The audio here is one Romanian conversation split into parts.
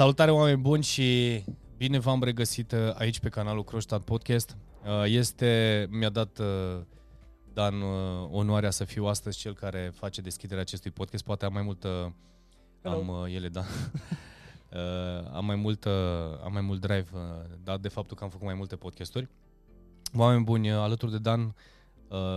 Salutare oameni buni și bine v-am regăsit uh, aici pe canalul Croștat Podcast. Uh, este, mi-a dat uh, Dan onoarea să fiu astăzi cel care face deschiderea acestui podcast. Poate am mai multă... Hello. Am ele, da. am mai mult, am mai mult drive, dat de faptul că am făcut mai multe podcasturi. Oameni buni, alături de Dan,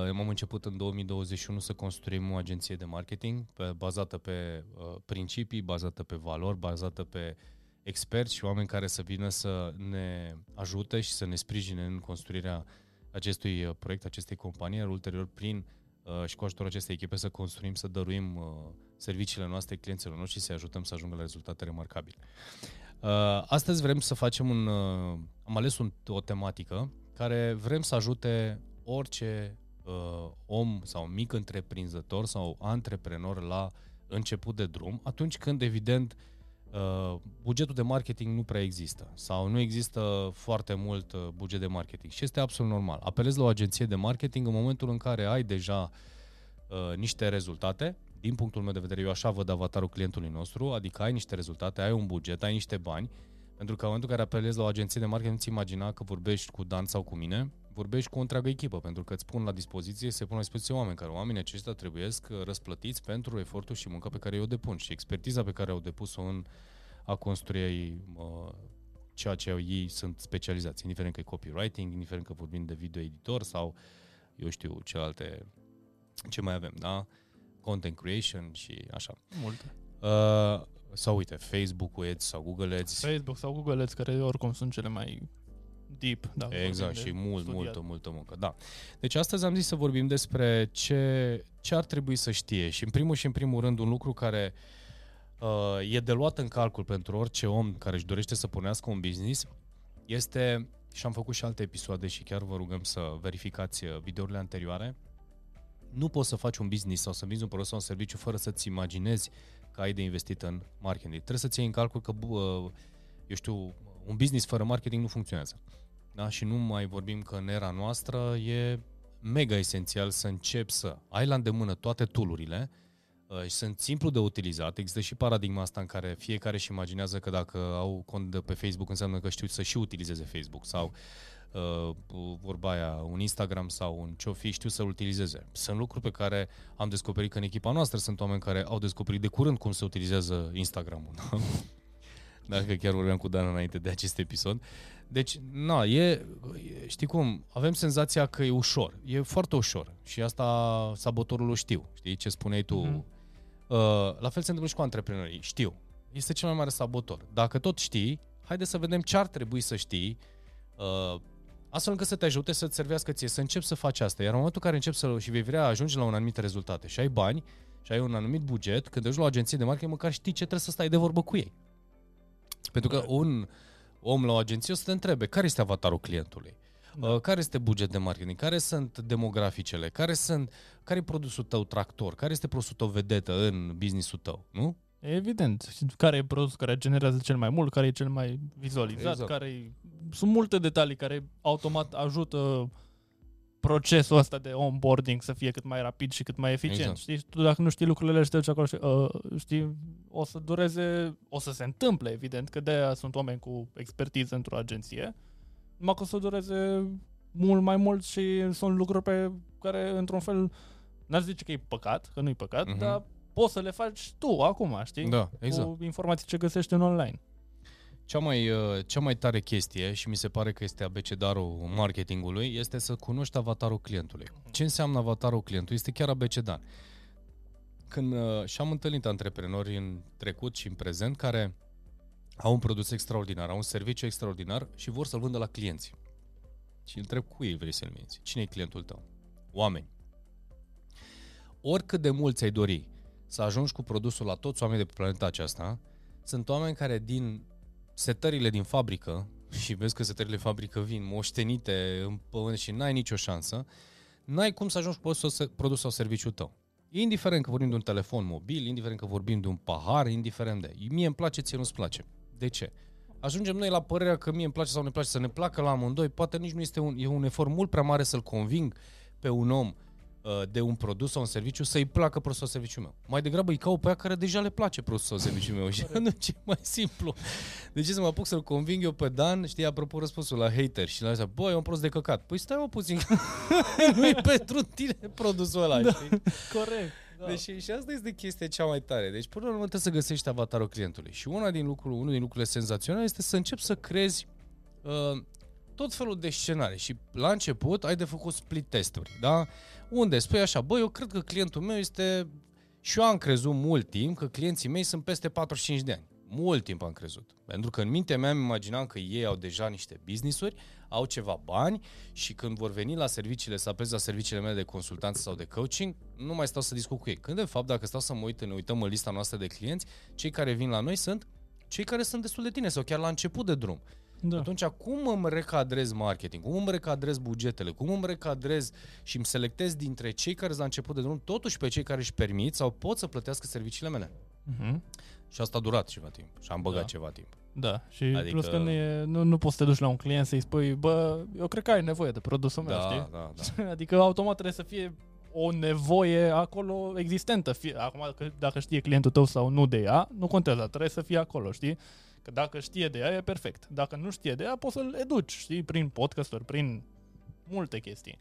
am început în 2021 să construim o agenție de marketing pe, bazată pe principii, bazată pe valori, bazată pe experți și oameni care să vină să ne ajute și să ne sprijine în construirea acestui uh, proiect, acestei companii, iar ulterior prin uh, și cu ajutorul acestei echipe să construim, să dăruim uh, serviciile noastre clienților noștri și să ajutăm să ajungă la rezultate remarcabile. Astăzi vrem să facem un... Am ales un, o tematică care vrem să ajute orice om sau mic întreprinzător sau antreprenor la început de drum, atunci când, evident, uh, Uh, bugetul de marketing nu prea există sau nu există foarte mult uh, buget de marketing și este absolut normal. Apelezi la o agenție de marketing în momentul în care ai deja uh, niște rezultate, din punctul meu de vedere, eu așa văd avatarul clientului nostru, adică ai niște rezultate, ai un buget, ai niște bani, pentru că în momentul în care apelezi la o agenție de marketing, nu-ți imagina că vorbești cu Dan sau cu mine, vorbești cu o întreagă echipă, pentru că îți pun la dispoziție, se pun la dispoziție oameni care oamenii aceștia trebuie răsplătiți pentru efortul și munca pe care eu o depun și expertiza pe care au depus-o în a construi uh, ceea ce ei sunt specializați, indiferent că e copywriting, indiferent că vorbim de video editor sau, eu știu, celelalte, ce mai avem, da? Content creation și așa. Multe. Uh, sau uite, Facebook Ads sau Google Ads. Facebook sau Google Ads, care oricum sunt cele mai deep. Da, exact, și mult, studiat. multă, multă muncă. Da. Deci astăzi am zis să vorbim despre ce, ce ar trebui să știe și în primul și în primul rând un lucru care uh, e de luat în calcul pentru orice om care își dorește să pornească un business este, și am făcut și alte episoade și chiar vă rugăm să verificați uh, videourile anterioare, nu poți să faci un business sau să vinzi un produs sau un serviciu fără să-ți imaginezi că ai de investit în marketing. Trebuie să-ți iei în calcul că, uh, eu știu, un business fără marketing nu funcționează. Da? Și nu mai vorbim că în era noastră e mega esențial să începi să ai la îndemână toate toolurile uh, și sunt simplu de utilizat. Există și paradigma asta în care fiecare își imaginează că dacă au cont de pe Facebook înseamnă că știu să și utilizeze Facebook sau uh, vorba aia, un Instagram sau un ce fi, știu să-l utilizeze. Sunt lucruri pe care am descoperit că în echipa noastră sunt oameni care au descoperit de curând cum se utilizează Instagram-ul. Dacă chiar vorbeam cu Dan înainte de acest episod. Deci, na, e, știi cum, avem senzația că e ușor. E foarte ușor. Și asta sabotorul o știu. Știi ce spuneai tu? Mm-hmm. Uh, la fel se întâmplă și cu antreprenorii. Știu. Este cel mai mare sabotor. Dacă tot știi, haide să vedem ce ar trebui să știi uh, astfel încât să te ajute să-ți servească ție, să începi să faci asta. Iar în momentul în care începi să și vei vrea ajungi la un anumit rezultate și ai bani și ai un anumit buget, când ajungi la o agenție de marketing, măcar știi ce trebuie să stai de vorbă cu ei. Pentru că un om la o agenție o să te întrebe care este avatarul clientului, da. Uh, care este buget de marketing, care sunt demograficele, care sunt, care e produsul tău tractor, care este produsul tău vedetă în businessul tău, nu? Evident. Care e produsul care generează cel mai mult, care e cel mai vizualizat, exact. care e... Sunt multe detalii care automat ajută procesul ăsta de onboarding să fie cât mai rapid și cât mai eficient. Exact. Știi? Tu dacă nu știi lucrurile și te duci acolo și, uh, știi, o să dureze, o să se întâmple, evident, că de-aia sunt oameni cu expertiză într-o agenție, numai că o să dureze mult mai mult și sunt lucruri pe care, într-un fel, n-aș zice că e păcat, că nu-i păcat, uh-huh. dar poți să le faci tu acum, știi? Da, exact. Cu informații ce găsești în online. Cea mai, uh, cea mai tare chestie, și mi se pare că este abecedarul marketingului, este să cunoști avatarul clientului. Ce înseamnă avatarul clientului? Este chiar abecedar. Când uh, și-am întâlnit antreprenori în trecut și în prezent care au un produs extraordinar, au un serviciu extraordinar și vor să-l vândă la clienți. Și întreb cu ei vrei să-l minți. Cine e clientul tău? Oameni. Oricât de mult ți-ai dori să ajungi cu produsul la toți oamenii de pe planeta aceasta, sunt oameni care din setările din fabrică, și vezi că setările fabrică vin moștenite în pământ și n-ai nicio șansă, n-ai cum să ajungi cu produs sau serviciul tău. Indiferent că vorbim de un telefon mobil, indiferent că vorbim de un pahar, indiferent de... Mie îmi place, ție nu-ți place. De ce? Ajungem noi la părerea că mie îmi place sau nu îmi place să ne placă la amândoi, poate nici nu este un, e un efort mult prea mare să-l conving pe un om uh, de un produs sau un serviciu să-i placă produsul sau serviciul meu. Mai degrabă îi caut pe aia care deja le place produsul sau serviciul meu și nu ce mai simplu. De ce să mă apuc să-l conving eu pe Dan, știi, apropo răspunsul la hater și la asta, băi, e un prost de căcat. Păi stai o puțin, nu e pentru tine produsul ăla, da. știi? Corect. Da. Deci, și asta este chestia cea mai tare. Deci, până la urmă, trebuie să găsești avatarul clientului. Și una din lucruri, unul din lucrurile senzaționale este să începi să crezi uh, tot felul de scenarii. Și la început ai de făcut split testuri, da? Unde spui așa, băi, eu cred că clientul meu este... Și eu am crezut mult timp că clienții mei sunt peste 45 de ani. Mult timp am crezut. Pentru că în mintea mea îmi imaginam că ei au deja niște business-uri, au ceva bani și când vor veni la serviciile, să apeleze la serviciile mele de consultanță sau de coaching, nu mai stau să discut cu ei. Când de fapt, dacă stau să mă uit, ne uităm în lista noastră de clienți, cei care vin la noi sunt cei care sunt destul de tine sau chiar la început de drum. Da. Atunci, cum îmi recadrez marketing? Cum îmi recadrez bugetele? Cum îmi recadrez și îmi selectez dintre cei care sunt la început de drum, totuși pe cei care își permit sau pot să plătească serviciile mele? Uh-huh. Și asta a durat ceva timp și am băgat da. ceva timp. Da, și adică... plus că nu, e, nu, nu poți să te duci la un client să-i spui, bă, eu cred că ai nevoie de produsul meu, da, știi? Da, da. adică automat trebuie să fie o nevoie acolo existentă. Fie, acum, dacă știe clientul tău sau nu de ea, nu contează, trebuie să fie acolo, știi? Că dacă știe de ea, e perfect. Dacă nu știe de ea, poți să-l educi, știi? Prin podcasturi, prin multe chestii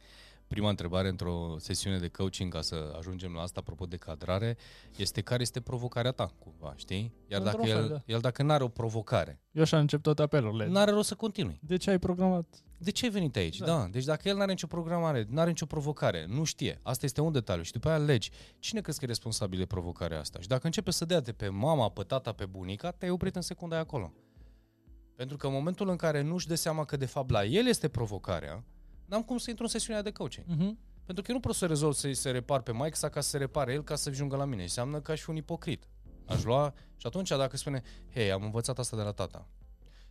prima întrebare într-o sesiune de coaching, ca să ajungem la asta, apropo de cadrare, este care este provocarea ta, cumva, știi? Iar dacă el, da. el dacă nu are o provocare... Eu așa încep toate apelurile. Nu are rost să continui. De ce ai programat? De ce ai venit aici? Da. da. Deci dacă el nu are nicio programare, nu are nicio provocare, nu știe, asta este un detaliu și după aia legi. Cine crezi că e responsabil de provocarea asta? Și dacă începe să dea de pe mama, pe tata, pe bunica, te-ai oprit în secunda acolo. Pentru că în momentul în care nu-și dă seama că de fapt la el este provocarea, n-am cum să intru în sesiunea de coaching. Uh-huh. Pentru că eu nu pot să rezolv să-i se repar pe Mike sau ca să se repare el ca să ajungă la mine. Înseamnă că aș fi un ipocrit. Aș lua... Și atunci dacă spune, hei, am învățat asta de la tata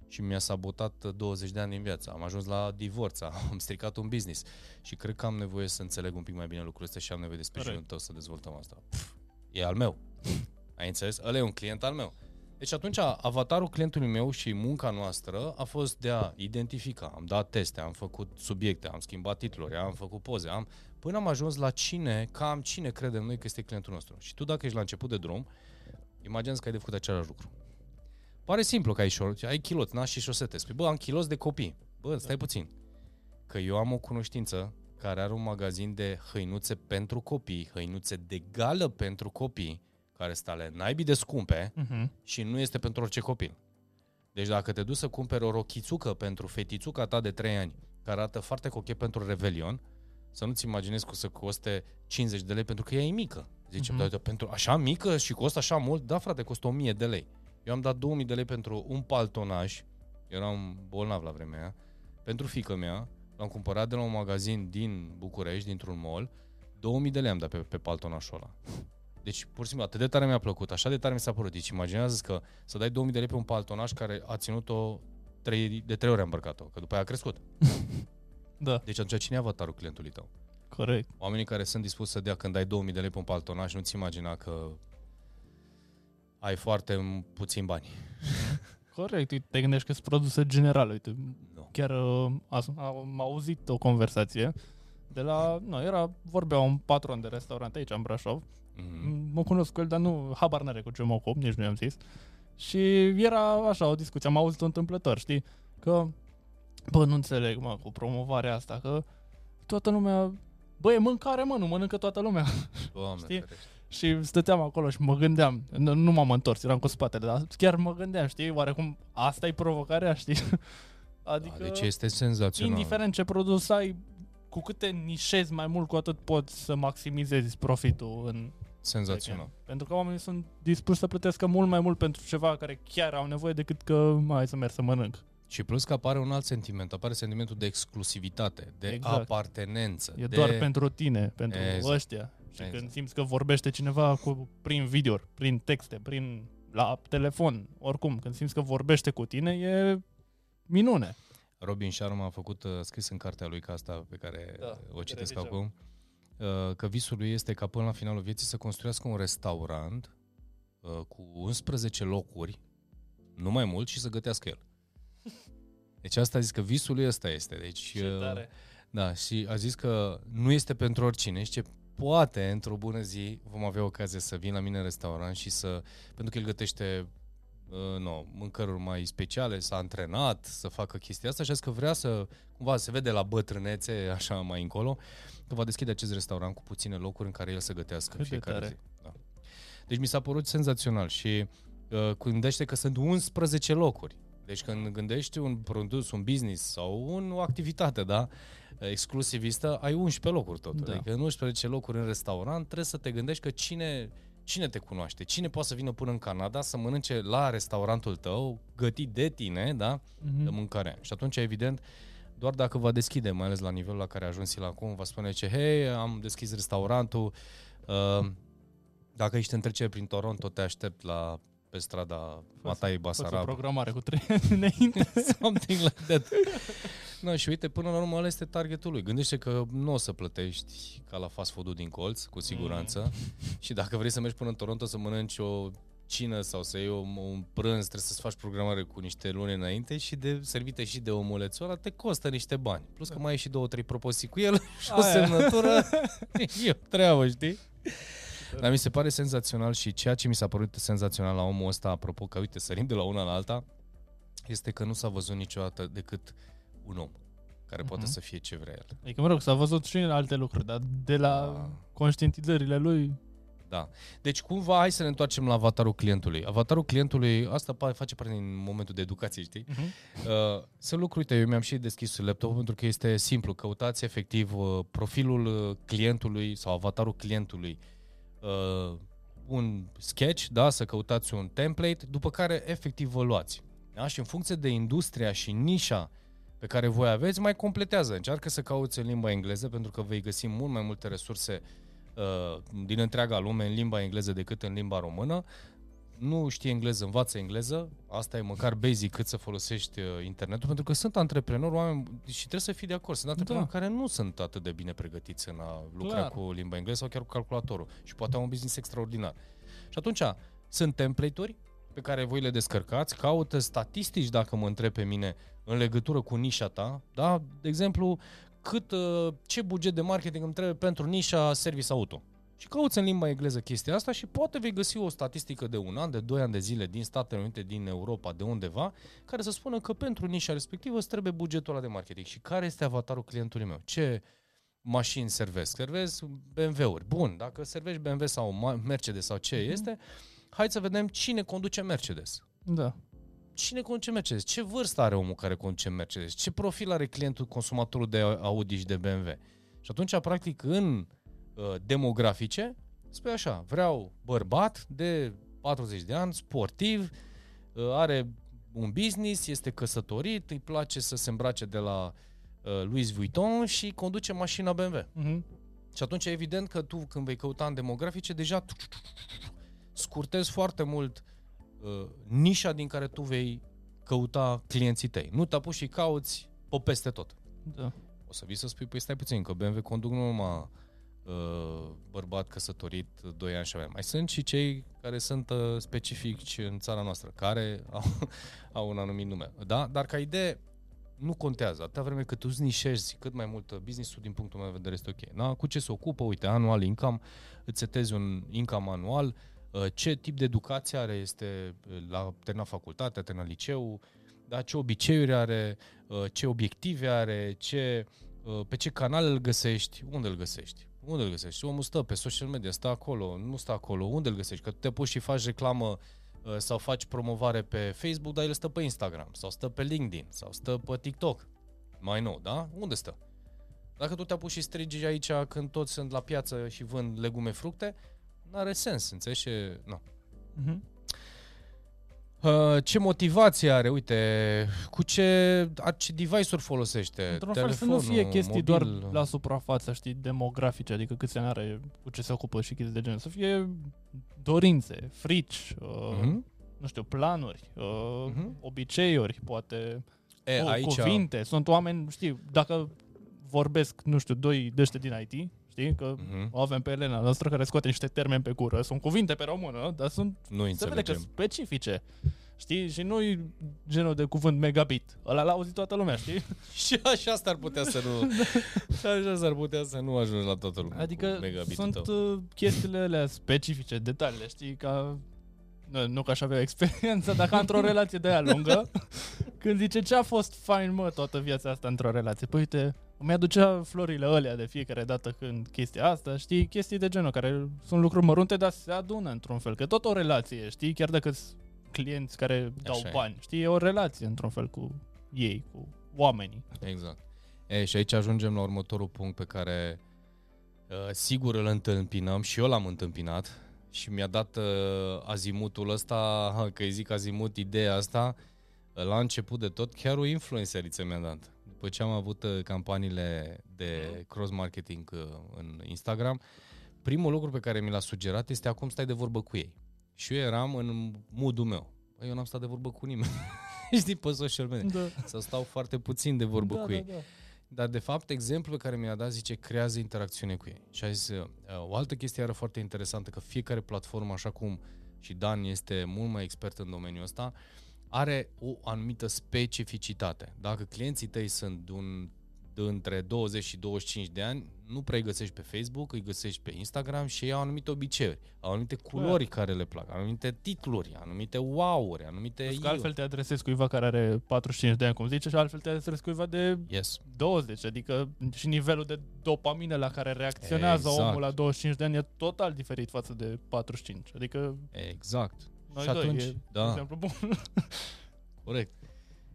și mi-a sabotat 20 de ani din viață, am ajuns la divorț, am stricat un business și cred că am nevoie să înțeleg un pic mai bine lucrurile astea și am nevoie de sprijinul tău să dezvoltăm asta. Pff, e al meu. Ai înțeles? Ăla e un client al meu. Deci atunci avatarul clientului meu și munca noastră a fost de a identifica, am dat teste, am făcut subiecte, am schimbat titluri, am făcut poze, am, până am ajuns la cine, cam cine credem noi că este clientul nostru. Și tu dacă ești la început de drum, imaginează că ai de făcut același lucru. Pare simplu că ai, șor, ai chiloți, n și șosete. Spui, bă, am chiloți de copii. Bă, stai puțin. Că eu am o cunoștință care are un magazin de hăinuțe pentru copii, hăinuțe de gală pentru copii, care sunt ale naibii de scumpe uh-huh. și nu este pentru orice copil. Deci dacă te duci să cumperi o rochițucă pentru fetițuca ta de 3 ani, care arată foarte cochet pentru Revelion, să nu-ți imaginezi că o să coste 50 de lei pentru că ea e mică. Zice, uh-huh. da, pentru așa mică și costă așa mult? Da, frate, costă 1000 de lei. Eu am dat 2000 de lei pentru un paltonaj, eram bolnav la vremea aia, pentru fică mea, l-am cumpărat de la un magazin din București, dintr-un mall, 2000 de lei am dat pe, pe paltonașul ăla. Deci, pur și simplu, atât de tare mi-a plăcut, așa de tare mi s-a părut. Deci, imaginează că să dai 2000 de lei pe un paltonaș care a ținut-o 3, de 3 ori a îmbrăcat-o, că după aia a crescut. da. Deci atunci cine e avatarul clientului tău? Corect. Oamenii care sunt dispuși să dea când dai 2000 de lei pe un paltonaș, nu-ți imagina că ai foarte puțin bani. Corect, uite, te gândești că sunt produse generale. Uite, no. chiar uh, am auzit o conversație de la, nu, era, vorbea un patron de restaurant aici în Brașov, mm-hmm. mă cunosc cu el, dar nu, habar n-are cu ce mă ocup, nici nu i-am zis. Și era așa o discuție, am auzit-o întâmplător, știi, că, bă, nu înțeleg, mă, cu promovarea asta, că toată lumea, bă, e mâncare, mă, nu mănâncă toată lumea. Doamne, știi? Și stăteam acolo și mă gândeam, nu, nu m-am întors, eram cu spatele, dar chiar mă gândeam, știi, oarecum asta e provocarea, știi? Adică, da, deci este senzațional. Indiferent ce produs ai, cu cât te nișezi mai mult, cu atât poți să maximizezi profitul în Senzațional. Pentru că oamenii sunt dispuși să plătească mult mai mult pentru ceva care chiar au nevoie decât că mai să merg să mănânc. Și plus că apare un alt sentiment, apare sentimentul de exclusivitate, de exact. apartenență. E de... doar pentru tine, pentru exact. ăștia. Și exact. când simți că vorbește cineva cu, prin video, prin texte, prin la telefon, oricum, când simți că vorbește cu tine, e minune. Robin Sharma a făcut, uh, scris în cartea lui ca asta pe care da, o citesc acum, uh, că visul lui este ca până la finalul vieții să construiască un restaurant uh, cu 11 locuri, nu mai mult, și să gătească el. Deci asta a zis că visul lui ăsta este. Deci, Ce tare. Da, și a zis că nu este pentru oricine. Și ce poate, într-o bună zi, vom avea ocazie să vin la mine în restaurant și să... Pentru că el gătește uh, no, mâncăruri mai speciale, s-a antrenat să facă chestia asta și că vrea să, cumva, se vede la bătrânețe, așa mai încolo, că va deschide acest restaurant cu puține locuri în care el să gătească Cât de fiecare tare. zi. Da. Deci mi s-a părut senzațional și uh, gândește că sunt 11 locuri. Deci când gândești un produs, un business sau un, o activitate, da, exclusivistă, ai 11 locuri tot. Da. Adică în 11 locuri în restaurant trebuie să te gândești că cine, cine te cunoaște, cine poate să vină până în Canada să mănânce la restaurantul tău, gătit de tine, da, Mhm. de mâncare. Și atunci, evident, doar dacă va deschide, mai ales la nivelul la care a ajuns el acum, va spune ce, hei, am deschis restaurantul, uh, dacă ești în trecere prin Toronto, te aștept la pe strada Matai Faci o Basarab. programare cu trei ani înainte. Something like that. No, și uite, până la urmă ăla este targetul lui. Gândește că nu o să plătești ca la fast food din colț, cu siguranță. Și dacă vrei să mergi până în Toronto să mănânci o cină sau să iei un, un prânz, trebuie să-ți faci programare cu niște luni înainte și de servite și de omulețul ăla, te costă niște bani. Plus că mai ai și două, trei propoziții cu el și o Aia. semnătură. e o treabă, știi? Dar mi se pare senzațional și ceea ce mi s-a părut senzațional la omul ăsta, apropo că, uite, sărim de la una la alta, este că nu s-a văzut niciodată decât un om care poate Mhm. să fie ce vrea el. Adică, mă rog, s-a văzut și în alte lucruri, dar de la Da. conștientizările lui... Da. Deci cumva hai să ne întoarcem la avatarul clientului. Avatarul clientului, asta pa- face parte din momentul de educație, știi? Mhm. Uh, sunt lucruri, uite, eu mi-am și deschis laptopul pentru că este simplu. Căutați efectiv uh, profilul uh, clientului sau avatarul clientului. Uh, un sketch, da, să căutați un template, după care efectiv vă luați. Da? Și în funcție de industria și nișa pe care voi aveți, mai completează. Încearcă să cauți în limba engleză, pentru că vei găsi mult mai multe resurse uh, din întreaga lume în limba engleză decât în limba română. Nu știi engleză, învață engleză. Asta e măcar basic cât să folosești uh, internetul, pentru că sunt antreprenori, oameni, și trebuie să fii de acord, sunt antreprenori Da. care nu sunt atât de bine pregătiți în a lucra Clar. cu limba engleză sau chiar cu calculatorul și poate au un business extraordinar. Și atunci, sunt template-uri pe care voi le descărcați, caută statistici, dacă mă întreb pe mine, în legătură cu nișa ta, da? De exemplu, cât, uh, ce buget de marketing îmi trebuie pentru nișa service auto. Și cauți în limba engleză chestia asta și poate vei găsi o statistică de un an, de doi ani de zile din Statele Unite, din Europa, de undeva, care să spună că pentru nișa respectivă îți trebuie bugetul ăla de marketing. Și care este avatarul clientului meu? Ce mașini servesc? Servesc BMW-uri. Bun, dacă servești BMW sau Ma- Mercedes sau ce Mhm. este, hai să vedem cine conduce Mercedes. Da. Cine conduce Mercedes? Ce vârstă are omul care conduce Mercedes? Ce profil are clientul, consumatorul de Audi și de BMW? Și atunci, practic, în uh, demografice, spui așa, vreau bărbat de 40 de ani, sportiv, uh, are un business, este căsătorit, îi place să se îmbrace de la uh, Louis Vuitton și conduce mașina BMW. Mhm. Și atunci, evident că tu, când vei căuta în demografice, deja scurtezi foarte mult uh, nișa din care tu vei căuta clienții tăi. Nu te apuci și cauți pe peste tot. Da. O să vii să spui, păi stai puțin, că BMW conduc nu numai uh, bărbat căsătorit 2 ani și mai. Mai sunt și cei care sunt uh, specifici în țara noastră, care au, au un anumit nume. Da? Dar ca idee, nu contează. Atâta vreme cât tu îți nișezi cât mai mult uh, business-ul, din punctul meu de vedere, este ok. Da? Cu ce se ocupă? Uite, anual income, îți setezi un income anual, uh, ce tip de educație are, este uh, la terminat facultatea, terminat liceu, da? ce obiceiuri are, uh, ce obiective are, ce, uh, pe ce canal îl găsești, unde îl găsești. Unde îl găsești? Omul stă pe social media, stă acolo, nu stă acolo, unde îl găsești? Că tu te pui și faci reclamă uh, sau faci promovare pe Facebook, dar el stă pe Instagram, sau stă pe LinkedIn, sau stă pe TikTok. Mai nou, da? Unde stă? Dacă tu te apuci și strigi aici când toți sunt la piață și vând legume, fructe, n-are sens, înțelegi? Și, nu. Mhm. Uh, ce motivație are, uite, cu ce, a- ce device-uri folosește, Într-un fel să nu fie telefonul, chestii mobil. doar la suprafață, știi, demografice, adică câți ani are, cu ce se ocupă și chestii de genul. Să fie dorințe, frici, uh, Mhm. nu știu, planuri, uh, Mhm. obiceiuri, poate E, cu- aici, cuvinte. Sunt oameni, știi, dacă vorbesc, nu știu, doi de ăștia din IT, știi, că Mhm. o avem pe Elena noastră care scoate niște termeni pe gură, sunt cuvinte pe română, dar sunt nu se vede că înțelegem. sunt specifice. Știi? Și nu e genul de cuvânt megabit. Ăla l-a auzit toată lumea, știi? și așa s-ar putea să nu... și așa s-ar putea să nu ajungi la toată lumea Adică sunt tău. Uh, chestiile alea specifice, detaliile, știi? Ca nu, nu că aș avea experiență, dar ca într-o relație de aia lungă, când zice ce a fost fain, mă, toată viața asta într-o relație. Păi uite, îmi aducea florile alea de fiecare dată când chestia asta, știi, chestii de genul care sunt lucruri mărunte, dar se adună într-un fel, că tot o relație, știi, chiar dacă clienți care dau Așa bani, e. știi, e o relație într-un fel cu ei, cu oamenii. Exact. E, și aici ajungem la următorul punct pe care uh, sigur îl întâmpinăm și eu l-am întâmpinat și mi-a dat uh, azimutul ăsta, că îi zic azimut ideea asta, uh, la început de tot, chiar o influenceriță mi-a dat. După ce am avut uh, campaniile de mhm. cross-marketing uh, în Instagram, primul lucru pe care mi l-a sugerat este acum stai de vorbă cu ei. Și eu eram în modul meu. Păi eu n-am stat de vorbă cu nimeni. Știi, pe social media. Da. Să stau foarte puțin de vorbă da, cu da, ei. Da. Dar, de fapt, exemplul pe care mi l-a dat zice creează interacțiune cu ei. Și a zis, uh, o altă chestie era foarte interesantă, că fiecare platformă, așa cum și Dan este mult mai expert în domeniul ăsta, are o anumită specificitate. Dacă clienții tăi sunt de un de între 20 și 25 de ani, nu prea îi găsești pe Facebook, îi găsești pe Instagram și ei au anumite obiceiuri, au anumite culori Clar. care le plac, anumite titluri, anumite wow-uri, anumite... Că altfel te adresezi cuiva care are 45 de ani, cum zice, și altfel te adresezi cuiva de yes. 20, adică și nivelul de dopamină la care reacționează exact. omul la 25 de ani e total diferit față de 45, adică... Exact. Noi și doi, atunci, e da. exemplu bun. Corect.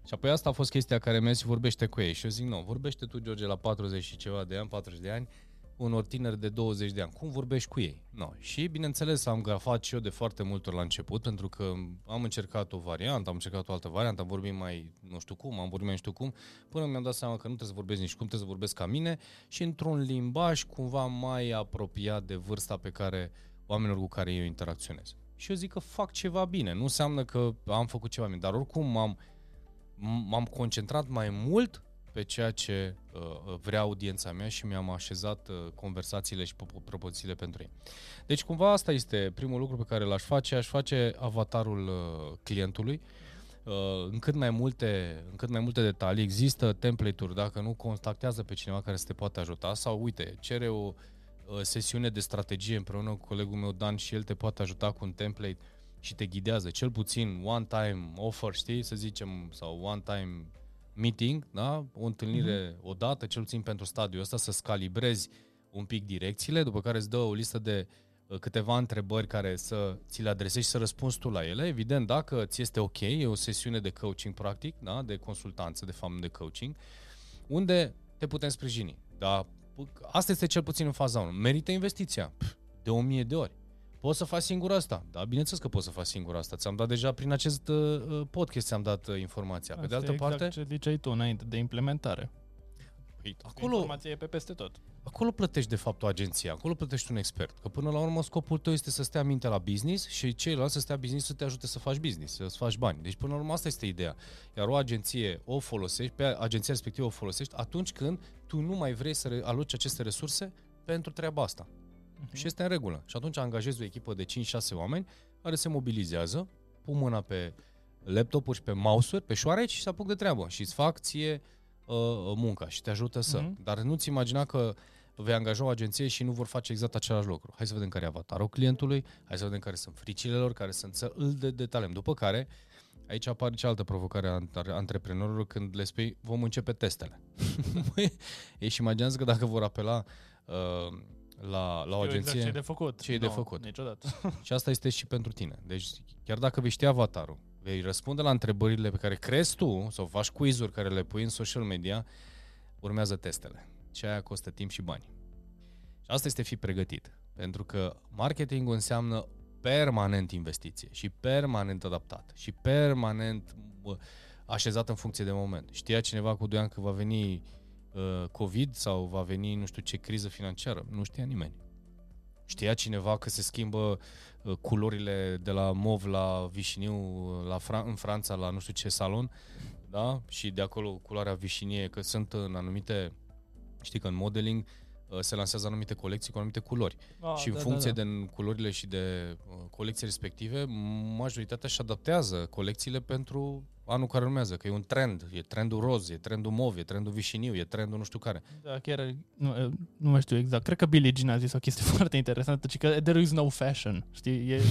Și apoi asta a fost chestia care mi-a zis vorbește cu ei. Și eu zic, nu, vorbește tu, George, la 40 și ceva de ani, 40 de ani, unor tineri de 20 de ani. Cum vorbești cu ei? No. Și, bineînțeles, am grafat și eu de foarte multe ori la început, pentru că am încercat o variantă, am încercat o altă variantă, am vorbit mai nu știu cum, am vorbit mai nu știu cum, până mi-am dat seama că nu trebuie să vorbesc nici cum, trebuie să vorbesc ca mine și într-un limbaj cumva mai apropiat de vârsta pe care oamenilor cu care eu interacționez. Și eu zic că fac ceva bine, nu înseamnă că am făcut ceva bine, dar oricum am m-am concentrat mai mult pe ceea ce uh, vrea audiența mea și mi-am așezat uh, conversațiile și propozițiile pentru ei. Deci cumva asta este primul lucru pe care l-aș face, aș face avatarul uh, clientului uh, în cât mai multe, în cât mai multe detalii. Există template-uri, dacă nu contactează pe cineva care să te poate ajuta sau uite, cere o uh, sesiune de strategie împreună cu colegul meu Dan și el te poate ajuta cu un template uh, și te ghidează, cel puțin one-time offer, știi, să zicem, sau one-time meeting, da? o întâlnire mm-hmm. odată, cel puțin pentru stadiul ăsta, să scalibrezi un pic direcțiile, după care îți dă o listă de uh, câteva întrebări care să ți le adresezi și să răspunzi tu la ele. Evident, dacă ți este ok, e o sesiune de coaching practic, da? de consultanță, de fapt de coaching, unde te putem sprijini. Da? Asta este cel puțin în faza 1. Merită investiția de o mie de ori. Poți să faci singur asta. Da, bineînțeles că poți să faci singur asta. Ți-am dat deja prin acest uh, uh podcast, ți-am dat uh, informația. Pe asta de altă exact parte... ce ziceai tu înainte de implementare. Păi, acolo, informația e pe peste tot. Acolo plătești de fapt o agenție, acolo plătești un expert. Că până la urmă scopul tău este să stea minte la business și ceilalți să stea business să te ajute să faci business, să faci bani. Deci până la urmă asta este ideea. Iar o agenție o folosești, pe agenția respectivă o folosești atunci când tu nu mai vrei să aloci aceste resurse pentru treaba asta. Uh-huh. Și este în regulă. Și atunci angajezi o echipă de 5-6 oameni care se mobilizează, pun mâna pe laptopuri și pe mouse-uri, pe șoareci și se apuc de treabă și îți fac ție uh, munca și te ajută să. Uh-huh. Dar nu-ți imagina că vei angaja o agenție și nu vor face exact același lucru. Hai să vedem care e avatarul clientului, hai să vedem care sunt fricile lor, care sunt să îl de detaliem. După care, aici apare cealaltă provocare a antreprenorilor când le spui vom începe testele. Ei și imaginează că dacă vor apela uh, la, la o agenție. Exact ce e de făcut. Ce e no, de făcut. Niciodată. Și asta este și pentru tine. Deci, chiar dacă vei ști avatarul, vei răspunde la întrebările pe care crezi tu sau faci quiz-uri care le pui în social media, urmează testele. Și aia costă timp și bani. Și asta este fi pregătit. Pentru că marketingul înseamnă permanent investiție și permanent adaptat și permanent așezat în funcție de moment. Știa cineva cu 2 ani că va veni Uh, COVID sau va veni nu știu ce criză financiară. Nu știa nimeni. Știa cineva că se schimbă uh, culorile de la mov la vișiniu uh, la Fran- în Franța la nu știu ce salon, da? Și de acolo culoarea vișinie, că sunt în anumite, știi că în modeling uh, se lansează anumite colecții cu anumite culori. Ah, și în da, funcție da, da. de culorile și de uh, colecții respective, majoritatea își adaptează colecțiile pentru anul care urmează, că e un trend, e trendul roz, e trendul mov, e trendul vișiniu, e trendul nu știu care. Da, chiar nu, nu mai știu exact. Cred că Billie Jean a zis o chestie foarte interesantă, ci că there is no fashion, știi? E,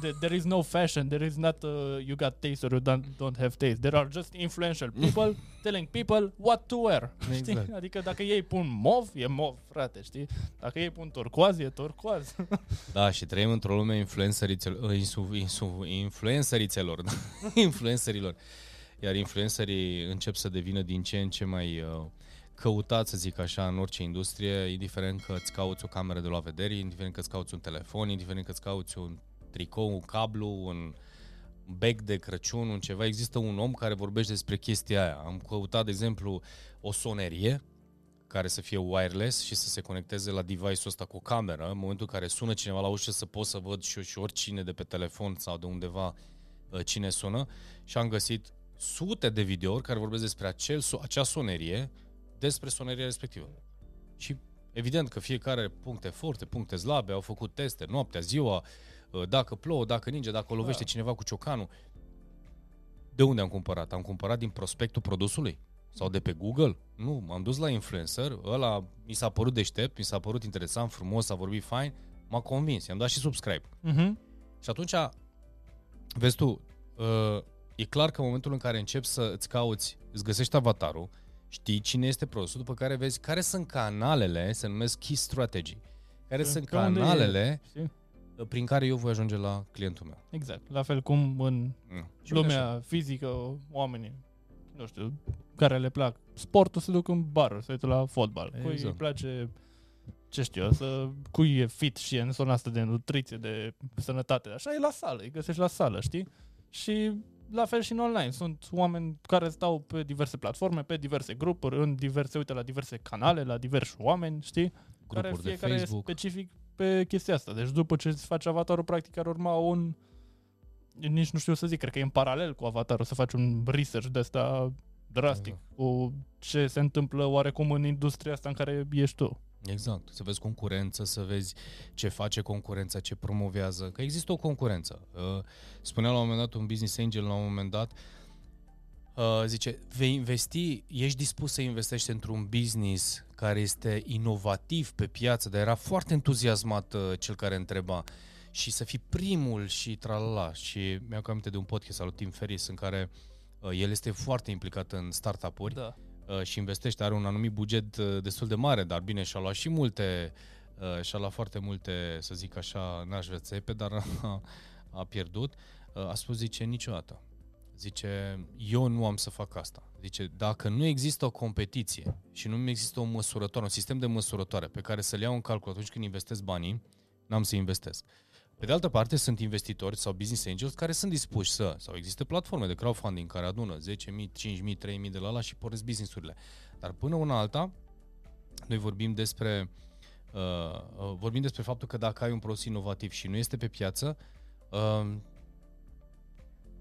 the- there is no fashion, there is not uh, you got taste or you don't, don't have taste. There are just influential people telling people what to wear. Știi? Exact. Adică dacă ei pun mov, e mov, frate, știi? Dacă ei pun turcoaz, e turcoaz. Da, și trăim într-o lume influențărițelor, insu, insu, influențărițelor, da? influențărilor. Iar influențării încep să devină din ce în ce mai uh, căutați, să zic așa, în orice industrie, indiferent că îți cauți o cameră de luat vedere, indiferent că îți cauți un telefon, indiferent că îți cauți un tricou, un cablu, un bec de Crăciun, un ceva. Există un om care vorbește despre chestia aia. Am căutat, de exemplu, o sonerie care să fie wireless și să se conecteze la device-ul ăsta cu o cameră. În momentul în care sună cineva la ușă să pot să văd și, eu și oricine de pe telefon sau de undeva uh, cine sună și am găsit sute de videouri care vorbesc despre acel, so- acea sonerie, despre soneria respectivă. Și evident că fiecare are puncte forte, puncte slabe, au făcut teste noaptea, ziua, uh, dacă plouă, dacă ninge, dacă o lovește Da. cineva cu ciocanul. De unde am cumpărat? Am cumpărat din prospectul produsului? Sau de pe Google? Nu, m-am dus la influencer, ăla mi s-a părut deștept, mi s-a părut interesant, frumos, a vorbit fain, m-a convins, i-am dat și subscribe. Mhm. Și atunci, vezi tu, uh, e clar că în momentul în care începi să îți cauți, îți găsești avatarul, știi cine este produsul, după care vezi care sunt canalele, se numesc key strategy, care Pe- sunt pe unde e, canalele știi? uh, prin care eu voi ajunge la clientul meu. Exact. La fel cum în Mm. Și uite așa. lumea fizică, oamenii, nu știu, care le plac sportul, se duc în bar, se uită la fotbal. Cui îi Exact. place, ce știu eu, să, cui e fit și e în zona asta de nutriție, de sănătate, așa e la sală, îi găsești la sală, știi? Și la fel și în online. Sunt oameni care stau pe diverse platforme, pe diverse grupuri, în diverse, uite, la diverse canale, la diversi oameni, știi? care Grupuri de fiecare Facebook. e specific pe chestia asta. Deci după ce îți faci avatarul, practic ar urma un... Nici nu știu să zic, cred că e în paralel cu avatarul să faci un research de asta drastic Exact. cu ce se întâmplă oarecum în industria asta în care ești tu. Exact, să vezi concurență, să vezi ce face concurența, ce promovează, că există o concurență. Uh, Spunea la un moment dat un business angel la un moment dat, uh, zice, vei investi, ești dispus să investești într-un business care este inovativ pe piață, dar era foarte entuziasmat uh, cel care întreba și să fii primul și tralala. Și mi-am aminte de un podcast al lui Tim Ferris în care uh, el este foarte implicat în startup-uri Da. uh, și investește, are un anumit buget uh, destul de mare, dar bine, și-a luat și multe, uh, și-a luat foarte multe, să zic așa, n-aș vrea țepe, dar a, a pierdut. Uh, a spus, zice, niciodată. Zice, eu nu am să fac asta. Zice, dacă nu există o competiție și nu există o măsurătoare, un sistem de măsurătoare pe care să-l iau în calcul atunci când investesc banii, n-am să investesc. Pe de altă parte, sunt investitori sau business angels care sunt dispuși să, sau există platforme de crowdfunding care adună 10.000, 5.000, 3.000 de la la și pornesc businessurile. Dar până una alta, noi vorbim despre uh, uh, vorbim despre faptul că dacă ai un produs inovativ și nu este pe piață, uh,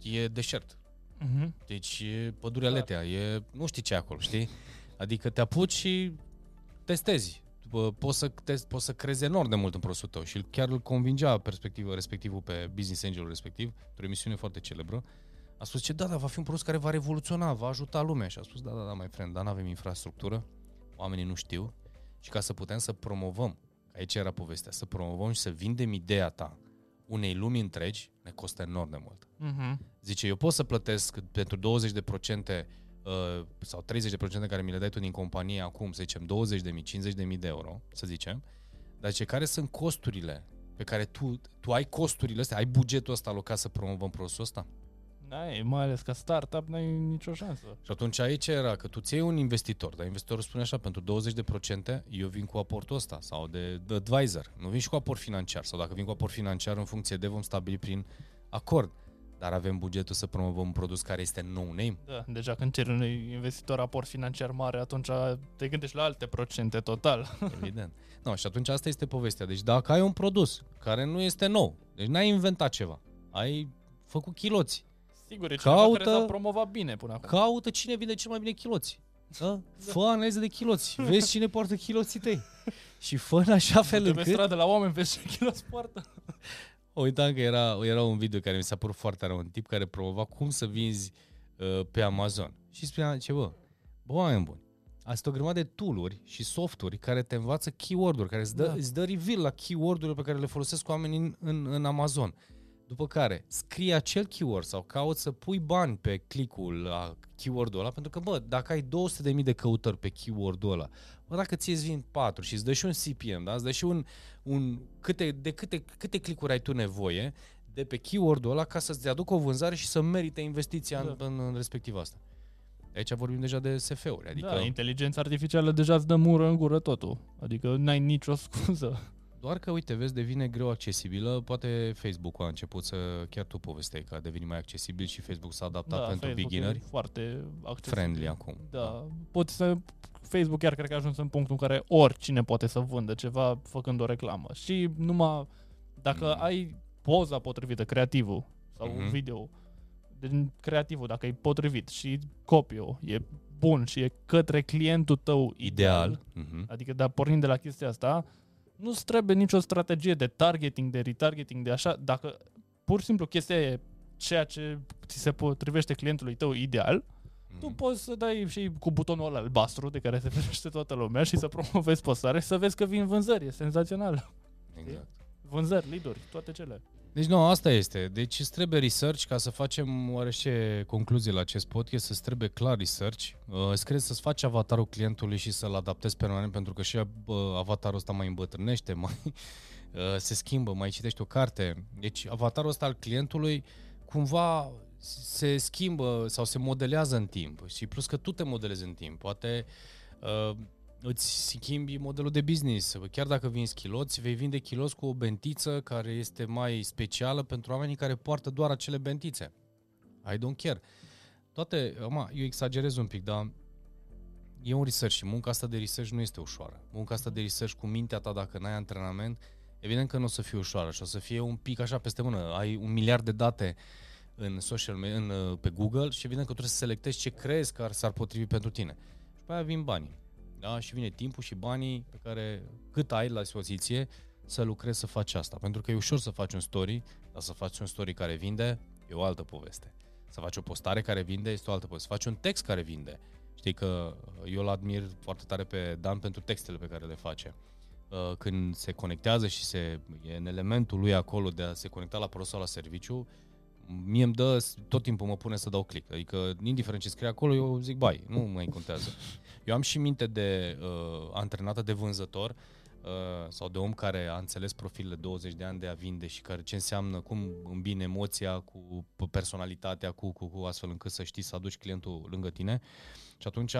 e deșert. Mhm. Deci e pădurea Clar. letea, e, nu știi ce e acolo, știi? Adică te apuci și testezi. Bă, Poți să, test, poți să crezi enorm de mult în produsul tău și chiar îl convingea perspectivă respectivul pe business angelul respectiv, într-o emisiune foarte celebră. A spus ce da, da, va fi un produs care va revoluționa, va ajuta lumea. Și a spus da, da, da, mai friend, dar nu avem infrastructură, oamenii nu știu și ca să putem să promovăm, aici era povestea, să promovăm și să vindem ideea ta unei lumi întregi, ne costă enorm de mult. Mhm. Zice, eu pot să plătesc pentru 20 de procente uh, sau 30 de procente care mi le dai tu din companie acum, să zicem 20 de mii, 50 de mii de euro, să zicem, dar ce care sunt costurile pe care tu, tu ai costurile astea, ai bugetul ăsta alocat să promovăm produsul ăsta? N-ai, mai ales ca startup n-ai nicio șansă. Și atunci aici era că tu ți iei un investitor, dar investitorul spune așa, pentru 20 de procente eu vin cu aportul ăsta sau de, de advisor, nu vin și cu aport financiar sau dacă vin cu aport financiar în funcție de vom stabili prin acord. Dar avem bugetul să promovăm un produs care este no-name? Da, deja când ceri unui investitor aport financiar mare, atunci te gândești la alte procente total. Evident. No, și atunci asta este povestea. Deci dacă ai un produs care nu este nou, deci n-ai inventat ceva, ai făcut chiloți, Sigur, e cineva Caută- care s-a promovat bine până acum. caută cine vinde cel mai bine chiloți. Da? Fă analiză de chiloți. Vezi cine poartă chiloții tăi. Și fă în așa fel încât... Pe stradă la oameni, vezi ce chiloți poartă. Uitam că era, era un video care mi s-a părut foarte rău. Un tip care promova cum să vinzi uh, pe Amazon. Și spunea ce, bă, bă, oameni buni, Asta o grămadă de tooluri și softuri care te învață keyword-uri, care îți dă, da. îți dă reveal la keyword-urile pe care le folosesc oamenii în, în, în Amazon. După care, scrie acel keyword sau cauți să pui bani pe click-ul la keyword-ul ăla, pentru că, bă, dacă ai 200.000 de căutări pe keyword-ul ăla, bă, dacă ți îți vin 4 și îți dă și un CPM, da? îți dă și un, un câte, de câte, câte click-uri ai tu nevoie de pe keyword-ul ăla ca să-ți aducă o vânzare și să merite investiția da. în, în, în respectiv asta. Aici vorbim deja de SF-uri. Adică... Da, inteligența artificială deja îți dă mură în gură totul. Adică n-ai nicio scuză. Doar că, uite, vezi, devine greu accesibilă. Poate Facebook a început să, chiar tu povesteai că a devenit mai accesibil și Facebook s-a adaptat da, pentru Facebook beginneri. foarte accesibil. Friendly acum. Da. Poți să Facebook chiar cred că a ajuns în punctul în care oricine poate să vândă ceva făcând o reclamă. Și numai dacă mm. ai poza potrivită, creativul sau mm-hmm. video, din creativul, dacă e potrivit și copio e bun și e către clientul tău ideal, ideal uh-huh. adică da, pornind de la chestia asta, nu-ți trebuie nicio strategie de targeting, de retargeting, de așa, dacă pur și simplu chestia e ceea ce ți se potrivește clientului tău ideal, uh-huh. tu poți să dai și cu butonul ăla albastru de care se ferește toată lumea și să promovezi postare și să vezi că vin vânzări, e senzațional. Exact. Vânzări, lead toate cele. Deci nu, asta este. Deci îți trebuie research ca să facem oarește concluzie la acest podcast, să trebuie clar research. Uh, îți trebuie să-ți faci avatarul clientului și să-l adaptezi permanent pentru că și uh, avatarul ăsta mai îmbătrânește, mai uh, se schimbă, mai citești o carte. Deci avatarul ăsta al clientului cumva se schimbă sau se modelează în timp și plus că tu te modelezi în timp. Poate uh, îți schimbi modelul de business. Chiar dacă vinzi chiloți, vei vinde chiloți cu o bentiță care este mai specială pentru oamenii care poartă doar acele bentițe. I don't care. Toate, ama, eu exagerez un pic, dar e un research și munca asta de research nu este ușoară. Munca asta de research cu mintea ta, dacă n-ai antrenament, evident că nu o să fie ușoară și o să fie un pic așa peste mână. Ai un miliard de date în social media, în, pe Google și evident că trebuie să selectezi ce crezi că ar, s-ar potrivi pentru tine. Și pe aia vin banii. Da? Și vine timpul și banii pe care cât ai la dispoziție să lucrezi să faci asta. Pentru că e ușor să faci un story, dar să faci un story care vinde e o altă poveste. Să faci o postare care vinde este o altă poveste. Să faci un text care vinde. Știi că eu îl admir foarte tare pe Dan pentru textele pe care le face. Uh, când se conectează și se, e în elementul lui acolo de a se conecta la produsul la serviciu, mie îmi dă, tot timpul mă pune să dau click. Adică, indiferent ce scrie acolo, eu zic, bai, nu mai contează. Eu am și minte de uh, antrenată de vânzător uh, sau de om care a înțeles profilele 20 de ani de a vinde și care ce înseamnă, cum îmbine emoția cu personalitatea, cu, cu, cu astfel încât să știi să aduci clientul lângă tine. Și atunci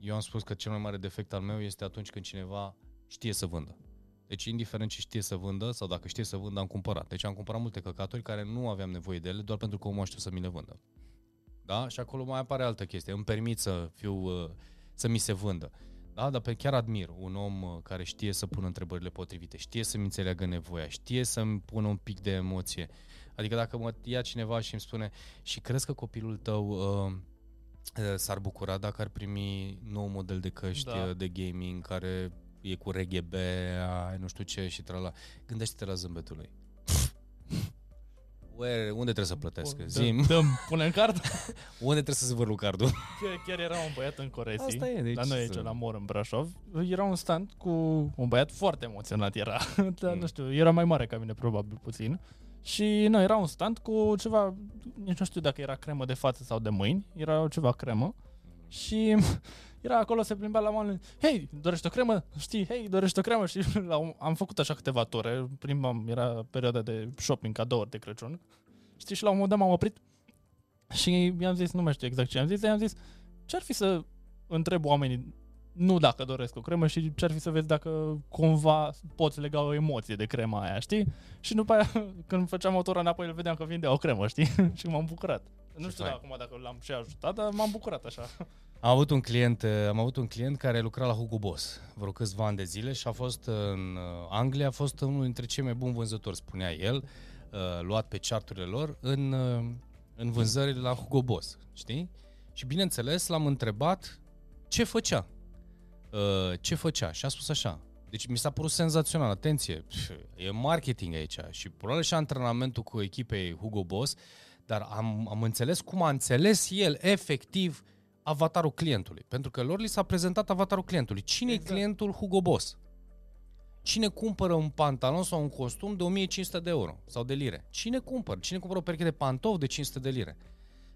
eu am spus că cel mai mare defect al meu este atunci când cineva știe să vândă. Deci, indiferent ce știe să vândă sau dacă știe să vândă, am cumpărat. Deci am cumpărat multe căcaturi care nu aveam nevoie de ele doar pentru că omul știu să mi le vândă. Da? Și acolo mai apare altă chestie. Îmi permit să fiu, uh, să mi se vândă. Da? Dar pe chiar admir un om uh, care știe să pună întrebările potrivite, știe să-mi înțeleagă nevoia, știe să-mi pună un pic de emoție. Adică dacă mă ia cineva și îmi spune și crezi că copilul tău uh, uh s-ar bucura dacă ar primi nou model de căști da. de gaming care e cu RGB, ai nu știu ce și trala. Gândește-te la zâmbetul lui. Uere, unde trebuie să plătesc? Zim. Dăm, pune în card? unde trebuie să zvârlu cardul? Chiar, chiar era un băiat în Coresi, Asta e, deci la noi aici, la Mor, în Brașov. Era un stand cu un băiat foarte emoționat era. Dar, mm. nu știu, era mai mare ca mine, probabil, puțin. Și nu, era un stand cu ceva, nici nu știu dacă era cremă de față sau de mâini, era ceva cremă. Și era acolo, se plimba la oameni, hei, dorești o cremă? Știi, hei, dorești o cremă? Și la, am făcut așa câteva ture, plimbam, era perioada de shopping, cadouri de Crăciun. Știi, și la un moment dat m-am oprit și i-am zis, nu mai știu exact ce am zis, i-am zis, ce-ar fi să întreb oamenii nu dacă doresc o cremă și ce-ar fi să vezi dacă cumva poți lega o emoție de crema aia, știi? Și după aia, când făceam motorul înapoi, îl vedeam că vindea o cremă, știi? și m-am bucurat. Nu știu acum dacă l-am și ajutat, dar m-am bucurat așa. Am avut un client, uh, am avut un client care lucra la Hugo Boss vreo câțiva ani de zile și a fost în uh, Anglia, a fost unul dintre cei mai buni vânzători, spunea el, uh, luat pe charturile lor în, în vânzările la Hugo Boss, știi? Și bineînțeles l-am întrebat ce făcea. Uh, ce făcea? Și a spus așa, deci mi s-a părut senzațional, atenție, pf, e marketing aici și probabil și antrenamentul cu echipei Hugo Boss, dar am, am înțeles cum a înțeles el efectiv avatarul clientului. Pentru că lor li s-a prezentat avatarul clientului. Cine exact. e clientul Hugo Boss? Cine cumpără un pantalon sau un costum de 1500 de euro sau de lire? Cine cumpără? Cine cumpără o pereche de pantofi de 500 de lire?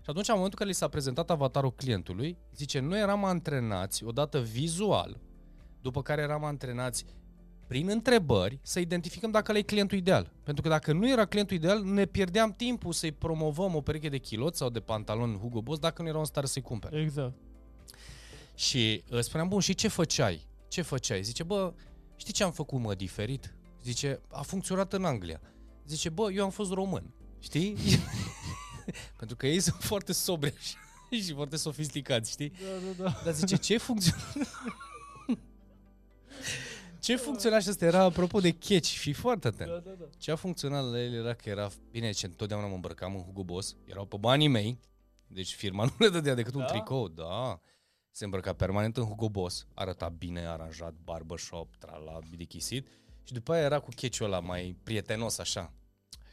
Și atunci, în momentul în care li s-a prezentat avatarul clientului, zice, noi eram antrenați odată vizual, după care eram antrenați prin întrebări să identificăm dacă ăla e clientul ideal. Pentru că dacă nu era clientul ideal, ne pierdeam timpul să-i promovăm o pereche de chiloți sau de pantaloni Hugo Boss dacă nu erau în stare să-i cumpere. Exact. Și uh, spuneam, bun, și ce făceai? Ce făceai? Zice, bă, știi ce am făcut, mă, diferit? Zice, a funcționat în Anglia. Zice, bă, eu am fost român. Știi? Pentru că ei sunt foarte sobri și foarte sofisticați, știi? Da, da, da. Dar zice, ce funcționează? ce funcționa și asta era apropo de catch, și foarte atent. Da, da, da. Ce a funcționat la el era că era, bine, ce întotdeauna mă îmbrăcam în Hugo Boss, erau pe banii mei, deci firma nu le dădea decât da? un tricou, da. Se îmbrăca permanent în Hugo Boss, arăta bine aranjat, barbershop, trala, bidichisit și după aia era cu catch ăla mai prietenos așa.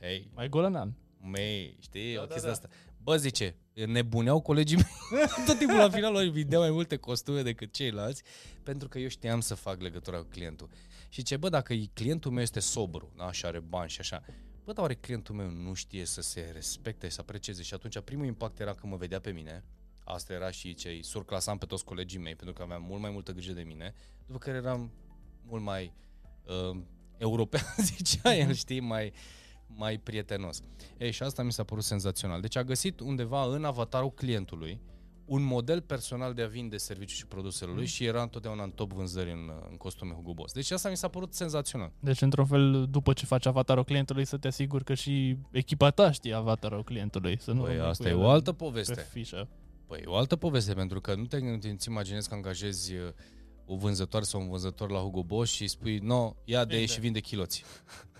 Hei, Mai golănan. mei, știi, Da, o da, chestie da. asta. Bă, zice, nebuneau colegii mei. Tot timpul la final îmi vindeau mai multe costume decât ceilalți, pentru că eu știam să fac legătura cu clientul. Și ce, bă, dacă clientul meu este sobru, da, și are bani și așa, bă, dar oare clientul meu nu știe să se respecte, să aprecieze? Și atunci primul impact era că mă vedea pe mine, asta era și ce îi surclasam pe toți colegii mei, pentru că aveam mult mai multă grijă de mine, după care eram mult mai uh, european, zicea el, știi, mai, mai prietenos. Ei, și asta mi s-a părut senzațional. Deci a găsit undeva în avatarul clientului un model personal de a vinde serviciul și produsele lui și era întotdeauna în top vânzări în, în costume Hugo Boss. Deci asta mi s-a părut senzațional. Deci, într-un fel, după ce faci avatarul clientului, să te asiguri că și echipa ta știe avatarul clientului. Să nu Păi rămâi asta cu e el o altă Pe poveste. fișă. Păi e o altă poveste, pentru că nu te îți imaginezi că angajezi uh, o vânzătoare sau un vânzător la Hugo Boss și spui, no, ia de Vinde. și vinde chiloți.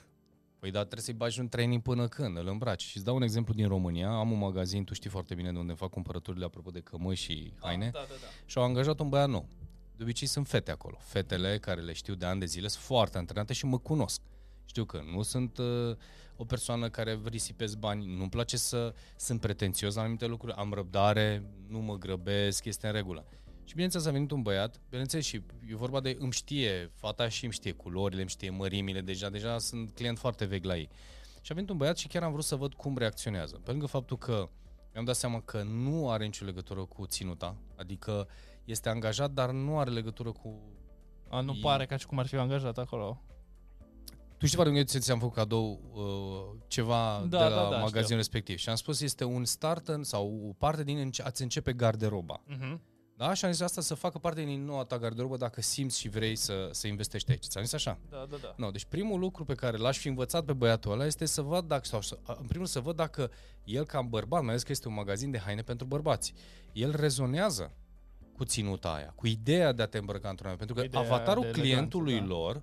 Păi da, trebuie să-i bagi un training până când îl îmbraci. Și îți dau un exemplu din România. Am un magazin, tu știi foarte bine de unde fac cumpărăturile apropo de cămăși și haine. Da, da, da. Și au angajat un băiat nou. De obicei sunt fete acolo. Fetele care le știu de ani de zile sunt foarte antrenate și mă cunosc. Știu că nu sunt uh, o persoană care risipesc bani, nu-mi place să sunt pretențios la anumite lucruri, am răbdare, nu mă grăbesc, este în regulă. Și bineînțeles a venit un băiat, bineînțeles și e vorba de îmi știe, fata și îmi știe culorile, îmi știe mărimile, deja, deja sunt client foarte vechi la ei. Și a venit un băiat și chiar am vrut să văd cum reacționează. Pe lângă faptul că mi-am dat seama că nu are nicio legătură cu ținuta, adică este angajat, dar nu are legătură cu... A, nu E- pare ca și cum ar fi angajat acolo. Tu știi poate că ți-am făcut cadou uh, ceva Da, de la da, da, magazinul știu. respectiv și am spus este un start în, sau o parte din înce- a-ți începe garderoba. Uh-huh. Da? Și am zis asta să facă parte din noua ta garderobă dacă simți și vrei să, să investești aici. Ți-am zis așa? Da, da, da. No, deci primul lucru pe care l-aș fi învățat pe băiatul ăla este să văd dacă, sau să, în primul rând să văd dacă el ca bărbat, mai ales că este un magazin de haine pentru bărbați, el rezonează cu ținuta aia, cu ideea de a te îmbrăca într-un anume, pentru că Ideea avatarul de clientului eleganță, da. lor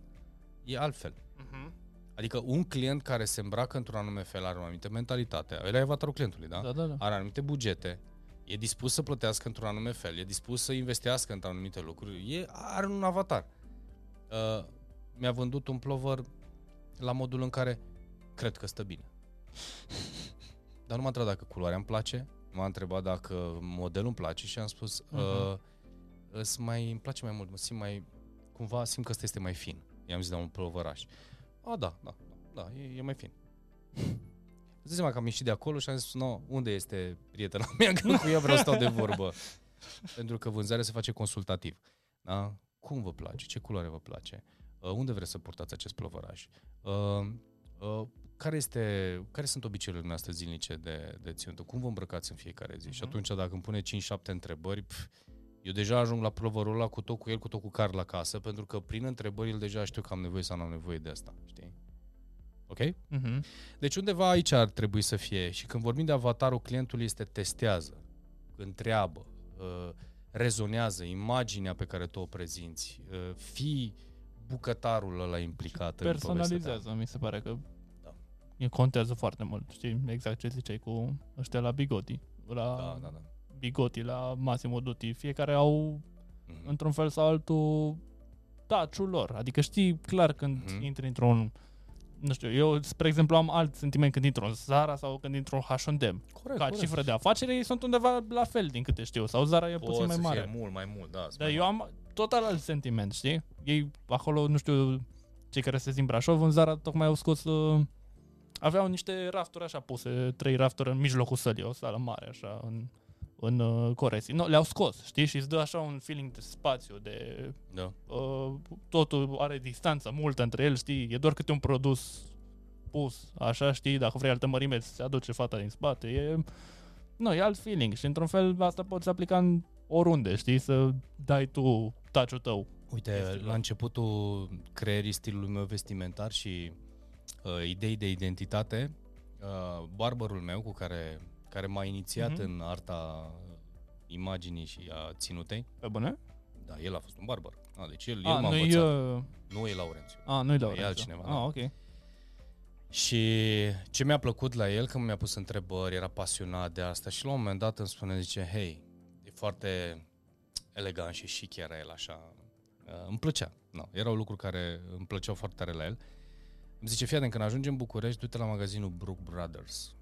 e altfel. Uh-huh. Adică un client care se îmbracă într-un anume fel are o anumită mentalitate. Ăla e avatarul clientului, da? Da, da, da. Are anumite bugete, e dispus să plătească într-un anume fel, e dispus să investească într anumite lucruri, e, are un avatar. Uh, mi-a vândut un plover la modul în care cred că stă bine. Dar nu m-a întrebat dacă culoarea îmi place, m-a întrebat dacă modelul îmi place și am spus uh, Mhm. îs mai, îmi place mai mult, mă simt mai, cumva simt că ăsta este mai fin. I-am zis, da, un plovăraș. A, da, da, da, e, e mai fin. Îți dai seama că am ieșit de acolo și am zis, no, unde este prietena mea, că cu ea vreau să stau de vorbă. Pentru că vânzarea se face consultativ. Da? Cum vă place? Ce culoare vă place? Uh, unde vreți să purtați acest plovăraș? Uh, uh, care, este, care sunt obiceiurile noastre zilnice de, de ținută? Cum vă îmbrăcați în fiecare zi? Și Mhm. atunci dacă îmi pune 5-7 întrebări, pf, eu deja ajung la plovărul ăla cu tot cu el, cu tot cu car la casă, pentru că prin întrebări el deja știu că am nevoie sau nu am nevoie de asta, știi? Ok? Uh-huh. Deci undeva aici ar trebui să fie. Și când vorbim de avatarul clientului este testează, întreabă, uh, rezonează, imaginea pe care tu o prezinți, uh, fii bucătarul ăla implicat în povestea ta. Personalizează, mi se pare că Da. e contează foarte mult. Știi exact ce ziceai cu ăștia la Bigoti. La Da, da, da. Bigoti, la Massimo Dutti. Fiecare au mm-hmm. într-un fel sau altul, touch lor. Adică știi clar când mm-hmm. intri într-un nu știu, eu, spre exemplu, am alt sentiment când intru în Zara sau când intru în H&M. Corect, Ca corect. cifră de afacere, ei sunt undeva la fel, din câte știu. Sau Zara e Poți puțin mai mare. Fie mult mai mult, da. Dar eu am total alt sentiment, știi? Ei acolo, nu știu, cei care se din Brașov, în Zara tocmai au scos... Uh, aveau niște rafturi așa puse, trei rafturi în mijlocul sălii, o sală mare așa, în în uh, Coresi. No, le-au scos, știi? Și îți dă așa un feeling de spațiu, de... Da. Uh, totul are distanță multă între el, știi? E doar câte un produs pus, așa, știi? Dacă vrei altă mărime, se aduce fata din spate. E... Nu, e alt feeling și într-un fel asta poți aplica în oriunde, știi? Să dai tu touch tău. Uite, la începutul creierii stilului meu vestimentar și uh, idei de identitate, uh, barbarul meu cu care care m-a inițiat mm-hmm. în arta imaginii și a ținutei. Pe bune? Da, el a fost un barbar. A, deci el, a, el m-a nu învățat. Uh... Nu e Laurențiu. A, nu e Laurențiu. E altcineva. A, da. ok. Și ce mi-a plăcut la el, când mi-a pus întrebări, era pasionat de asta și la un moment dat îmi spune, zice, hei, e foarte elegant și chic era el așa. Uh, îmi plăcea. No, erau lucruri care îmi plăceau foarte tare la el. Îmi zice, fii când ajungem în București, du-te la magazinul Brook Brothers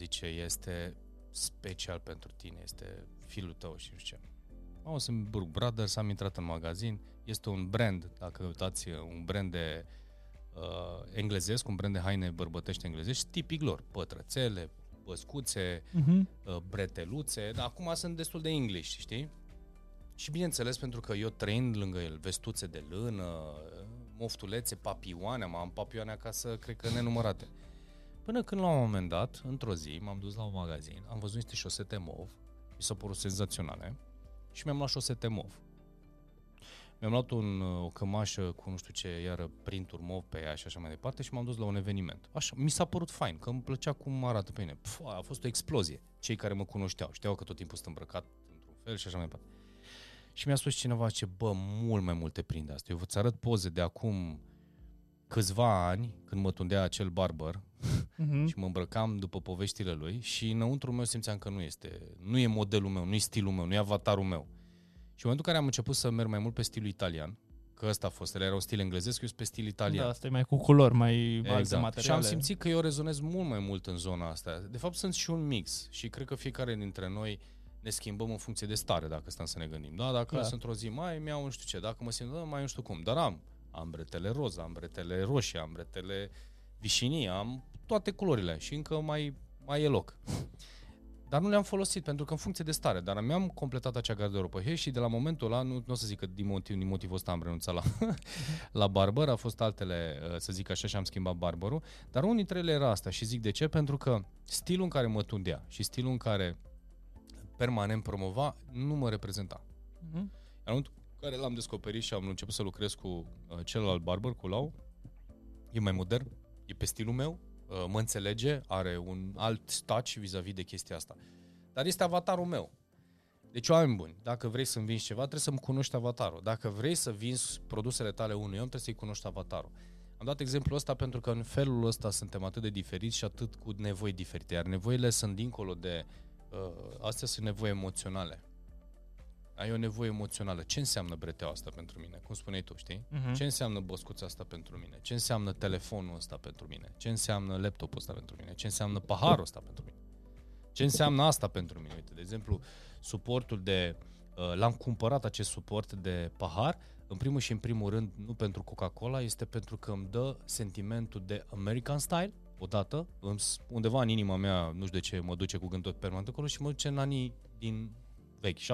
zice, este special pentru tine, este filul tău și nu știu ce. Am sunt Brook Brothers, am intrat în magazin, este un brand, dacă uitați, un brand de uh, englezesc, un brand de haine bărbătești englezești, tipic lor, pătrățele, băscuțe, uh-huh. uh, breteluțe, dar acum sunt destul de english, știi? Și bineînțeles, pentru că eu trăind lângă el, vestuțe de lână, moftulețe, papioane, am papioane acasă, cred că nenumărate. Până când la un moment dat, într-o zi, m-am dus la un magazin, am văzut niște șosete mov, mi s-au părut senzaționale și mi-am luat șosete mov. Mi-am luat un, o cămașă cu nu știu ce, iară printuri mov pe ea și așa mai departe și m-am dus la un eveniment. Așa, mi s-a părut fain, că îmi plăcea cum arată pe mine. Pf, a fost o explozie. Cei care mă cunoșteau, știau că tot timpul sunt îmbrăcat într-un fel și așa mai departe. Și mi-a spus cineva ce, bă, mult mai multe prinde asta. Eu vă arăt poze de acum câțiva ani, când mă tundea acel barber uh-huh. și mă îmbrăcam după poveștile lui și înăuntru meu simțeam că nu este, nu e modelul meu, nu e stilul meu, nu e avatarul meu. Și în momentul în care am început să merg mai mult pe stilul italian, că ăsta a fost, el era un stil englezesc, eu sunt pe stil italian. Da, asta e mai cu culori, mai exact. alte materiale. Și am simțit că eu rezonez mult mai mult în zona asta. De fapt, sunt și un mix și cred că fiecare dintre noi ne schimbăm în funcție de stare, dacă stăm să ne gândim. Da, dacă da. sunt într-o zi mai, mi-au nu știu ce, dacă mă simt, da, mai nu știu cum, dar am am bretele roz, am bretele roșii, am bretele vișinii, am toate culorile și încă mai, mai e loc. Dar nu le-am folosit pentru că în funcție de stare, dar mi-am completat acea garderobă hey, și de la momentul ăla, nu, nu o să zic că din, motiv, din motivul ăsta am renunțat la, la barber, a fost altele, uh, să zic așa, și am schimbat barberul, dar unul dintre ele era asta și zic de ce, pentru că stilul în care mă tundea și stilul în care permanent promova nu mă reprezenta. Mm-hmm care l-am descoperit și am început să lucrez cu uh, celălalt barber, cu Lau. E mai modern, e pe stilul meu, uh, mă înțelege, are un alt touch vis-a-vis de chestia asta. Dar este avatarul meu. Deci, oameni buni, dacă vrei să-mi vinzi ceva, trebuie să-mi cunoști avatarul. Dacă vrei să vinzi produsele tale unui om, trebuie să-i cunoști avatarul. Am dat exemplul ăsta pentru că în felul ăsta suntem atât de diferiți și atât cu nevoi diferite, iar nevoile sunt dincolo de... Uh, astea sunt nevoi emoționale ai o nevoie emoțională. Ce înseamnă breteaua asta pentru mine? Cum spuneai tu, știi? Uh-huh. Ce înseamnă băscuța asta pentru mine? Ce înseamnă telefonul ăsta pentru mine? Ce înseamnă laptopul ăsta pentru mine? Ce înseamnă paharul ăsta pentru mine? Ce înseamnă asta pentru mine? Uite, de exemplu, suportul de... Uh, l-am cumpărat acest suport de pahar, în primul și în primul rând, nu pentru Coca-Cola, este pentru că îmi dă sentimentul de American style, odată, undeva în inima mea, nu știu de ce, mă duce cu gândul permanent acolo și mă duce în anii din vechi, 70-80.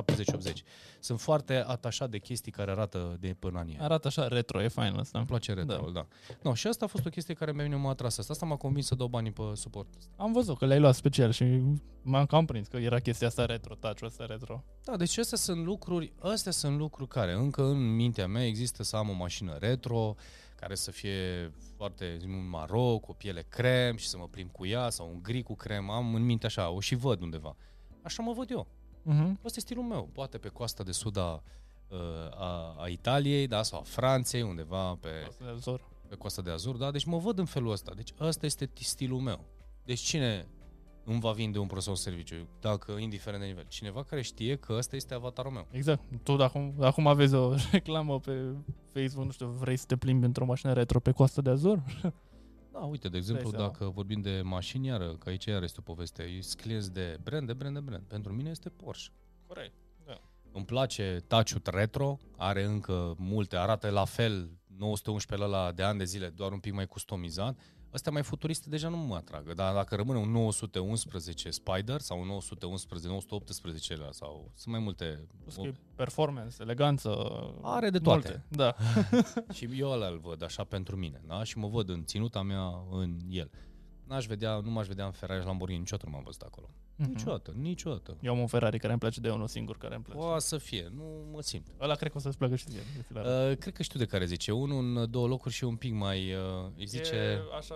Sunt foarte atașat de chestii care arată de până anii Arată așa retro, e fain asta. Îmi place retro, da. da. No, și asta a fost o chestie care mi-a m-a atras. Asta, asta m-a convins să dau banii pe suport. Am văzut că le-ai luat special și m-am cam prins că era chestia asta retro, touch asta retro. Da, deci astea sunt lucruri, astea sunt lucruri care încă în mintea mea există să am o mașină retro, care să fie foarte un maro, cu o piele crem și să mă plimb cu ea sau un gri cu crem, am în minte așa, o și văd undeva. Așa mă văd eu. Uh-huh. Asta e stilul meu. Poate pe coasta de sud a, uh, a, a Italiei, da, sau a Franței, undeva pe coasta de Azur. Pe coasta de Azur, da. Deci mă văd în felul ăsta. Deci ăsta este stilul meu. Deci cine îmi va vinde un produs sau un serviciu, dacă indiferent de nivel. Cineva care știe că ăsta este avatarul meu. Exact. Tu acum, acum aveți o reclamă pe Facebook, nu știu, vrei să te plimbi într-o mașină retro pe coastă de Azur? Da, uite, de exemplu, dacă vorbim de mașini, iară, că aici iar este o poveste, e clienți de brand, de brand, de brand. Pentru mine este Porsche. Corect. Da. Îmi place touch retro, are încă multe, arată la fel, 911 la de ani de zile, doar un pic mai customizat astea mai futuriste deja nu mă atragă, dar dacă rămâne un 911 Spider sau un 911, 918 sau sunt mai multe... performance, eleganță... Are de toate. Multe, da. și eu ăla îl văd așa pentru mine, da? Și mă văd în ținuta mea în el. N-aș vedea, nu m-aș vedea în Ferrari și Lamborghini, niciodată nu m-am văzut acolo. Mm-hmm. Niciodată, niciodată. Eu am un Ferrari care îmi place de unul singur care îmi place. O să fie, nu mă simt. Ăla cred că o să-ți placă și ție. Uh, cred că știu de care zice. Unul în două locuri și un pic mai, uh, îi zice... E așa...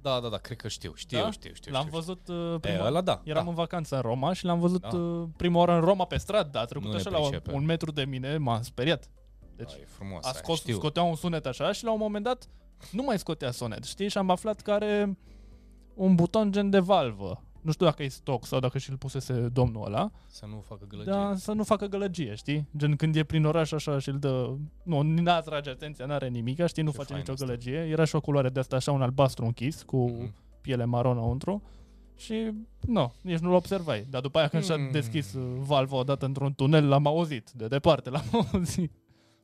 Da, da, da, cred că știu, știu, da? știu, știu. L-am știu, văzut uh, prima, e, ăla, da, eram da. în vacanță în Roma și l-am văzut da. uh, prima oară în Roma pe stradă, da, a trecut nu așa la un, un metru de mine, m-a speriat. Deci da, e frumos, a scos, știu. scotea un sunet așa și la un moment dat nu mai scotea sunet, știi? Și am aflat că are un buton gen de valvă. Nu știu dacă e stock sau dacă și-l pusese domnul ăla. Să nu facă gălăgie. Da, să nu facă gălăgie, știi? Gen când e prin oraș așa și îl dă... Nu, nu atrage atenția, n-are nimic, știi? Nu Ce face nicio asta. gălăgie. Era și o culoare de asta așa, un albastru închis, cu mm-hmm. piele maron înăuntru. Și, nu, nici nu-l observai. Dar după aia când mm. și-a deschis uh, valva odată într-un tunel, l-am auzit. De departe l-am auzit.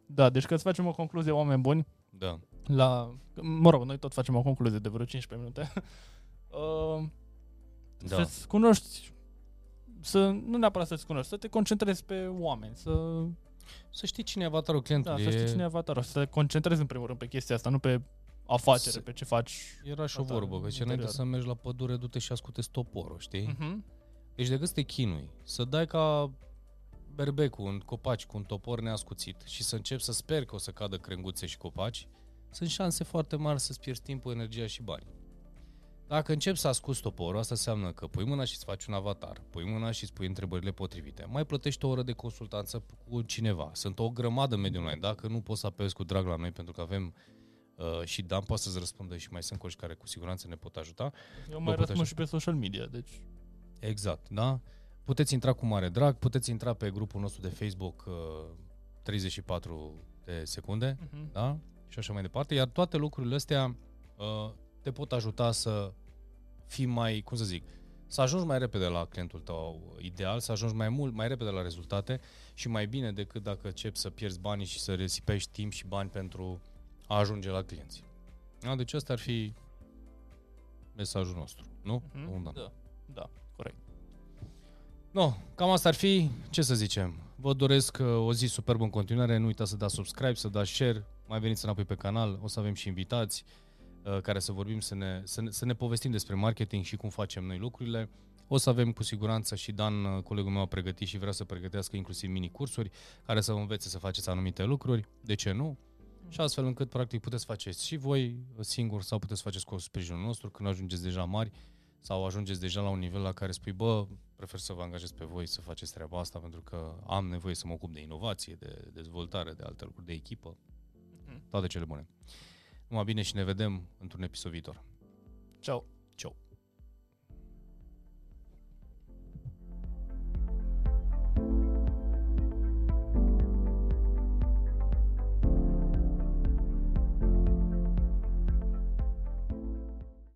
Da, deci că îți facem o concluzie, oameni buni. Da. La, mă rog, noi tot facem o concluzie de vreo 15 minute. uh, da. Să-ți cunoști, să, nu neapărat să-ți cunoști, să te concentrezi pe oameni, să... Să știi cine e avatarul clientului. Da, să știi cine e avatarul, să te concentrezi în primul rând pe chestia asta, nu pe afacere, să... pe ce faci. Era și o vorbă, că ce înainte să mergi la pădure, du-te și ascute stoporul, știi? Uh-huh. Deci decât să te chinui, să dai ca berbecul în copaci cu un topor neascuțit și să începi să speri că o să cadă crenguțe și copaci, sunt șanse foarte mari să-ți pierzi timpul, energia și bani. Dacă începi să asculti toporul, asta înseamnă că pui mâna și îți faci un avatar, pui mâna și îți pui întrebările potrivite. Mai plătești o oră de consultanță cu cineva. Sunt o grămadă în mediul online. Dacă nu poți să apelezi cu drag la noi, pentru că avem uh, și Dan poate să-ți răspundă și mai sunt coși care cu siguranță ne pot ajuta. Eu mai răspund și pe social media, deci... Exact, da? Puteți intra cu mare drag, puteți intra pe grupul nostru de Facebook uh, 34 de secunde, uh-huh. da? Și așa mai departe. Iar toate lucrurile astea uh, te pot ajuta să fii mai, cum să zic, să ajungi mai repede la clientul tău ideal, să ajungi mai mult, mai repede la rezultate și mai bine decât dacă începi să pierzi banii și să resipești timp și bani pentru a ajunge la clienți. Da, deci ăsta ar fi mesajul nostru, nu? Mm-hmm. Da, da, corect. No, cam asta ar fi, ce să zicem. Vă doresc uh, o zi superbă în continuare, nu uitați să dați subscribe, să dați share, mai veniți înapoi pe canal, o să avem și invitați. Uh, care să vorbim, să ne, să, ne, să ne povestim despre marketing și cum facem noi lucrurile. O să avem cu siguranță și Dan, uh, colegul meu, a pregătit și vrea să pregătească inclusiv mini-cursuri care să vă învețe să faceți anumite lucruri. De ce nu? Și astfel încât, practic, puteți faceți și voi singur sau puteți faceți cu sprijinul nostru când ajungeți deja mari sau ajungeți deja la un nivel la care spui, bă, prefer să vă angajez pe voi să faceți treaba asta pentru că am nevoie să mă ocup de inovație, de dezvoltare, de alte lucruri, de echipă. Mhm. Toate cele bune. Numai bine și ne vedem într-un episod viitor. Ciao!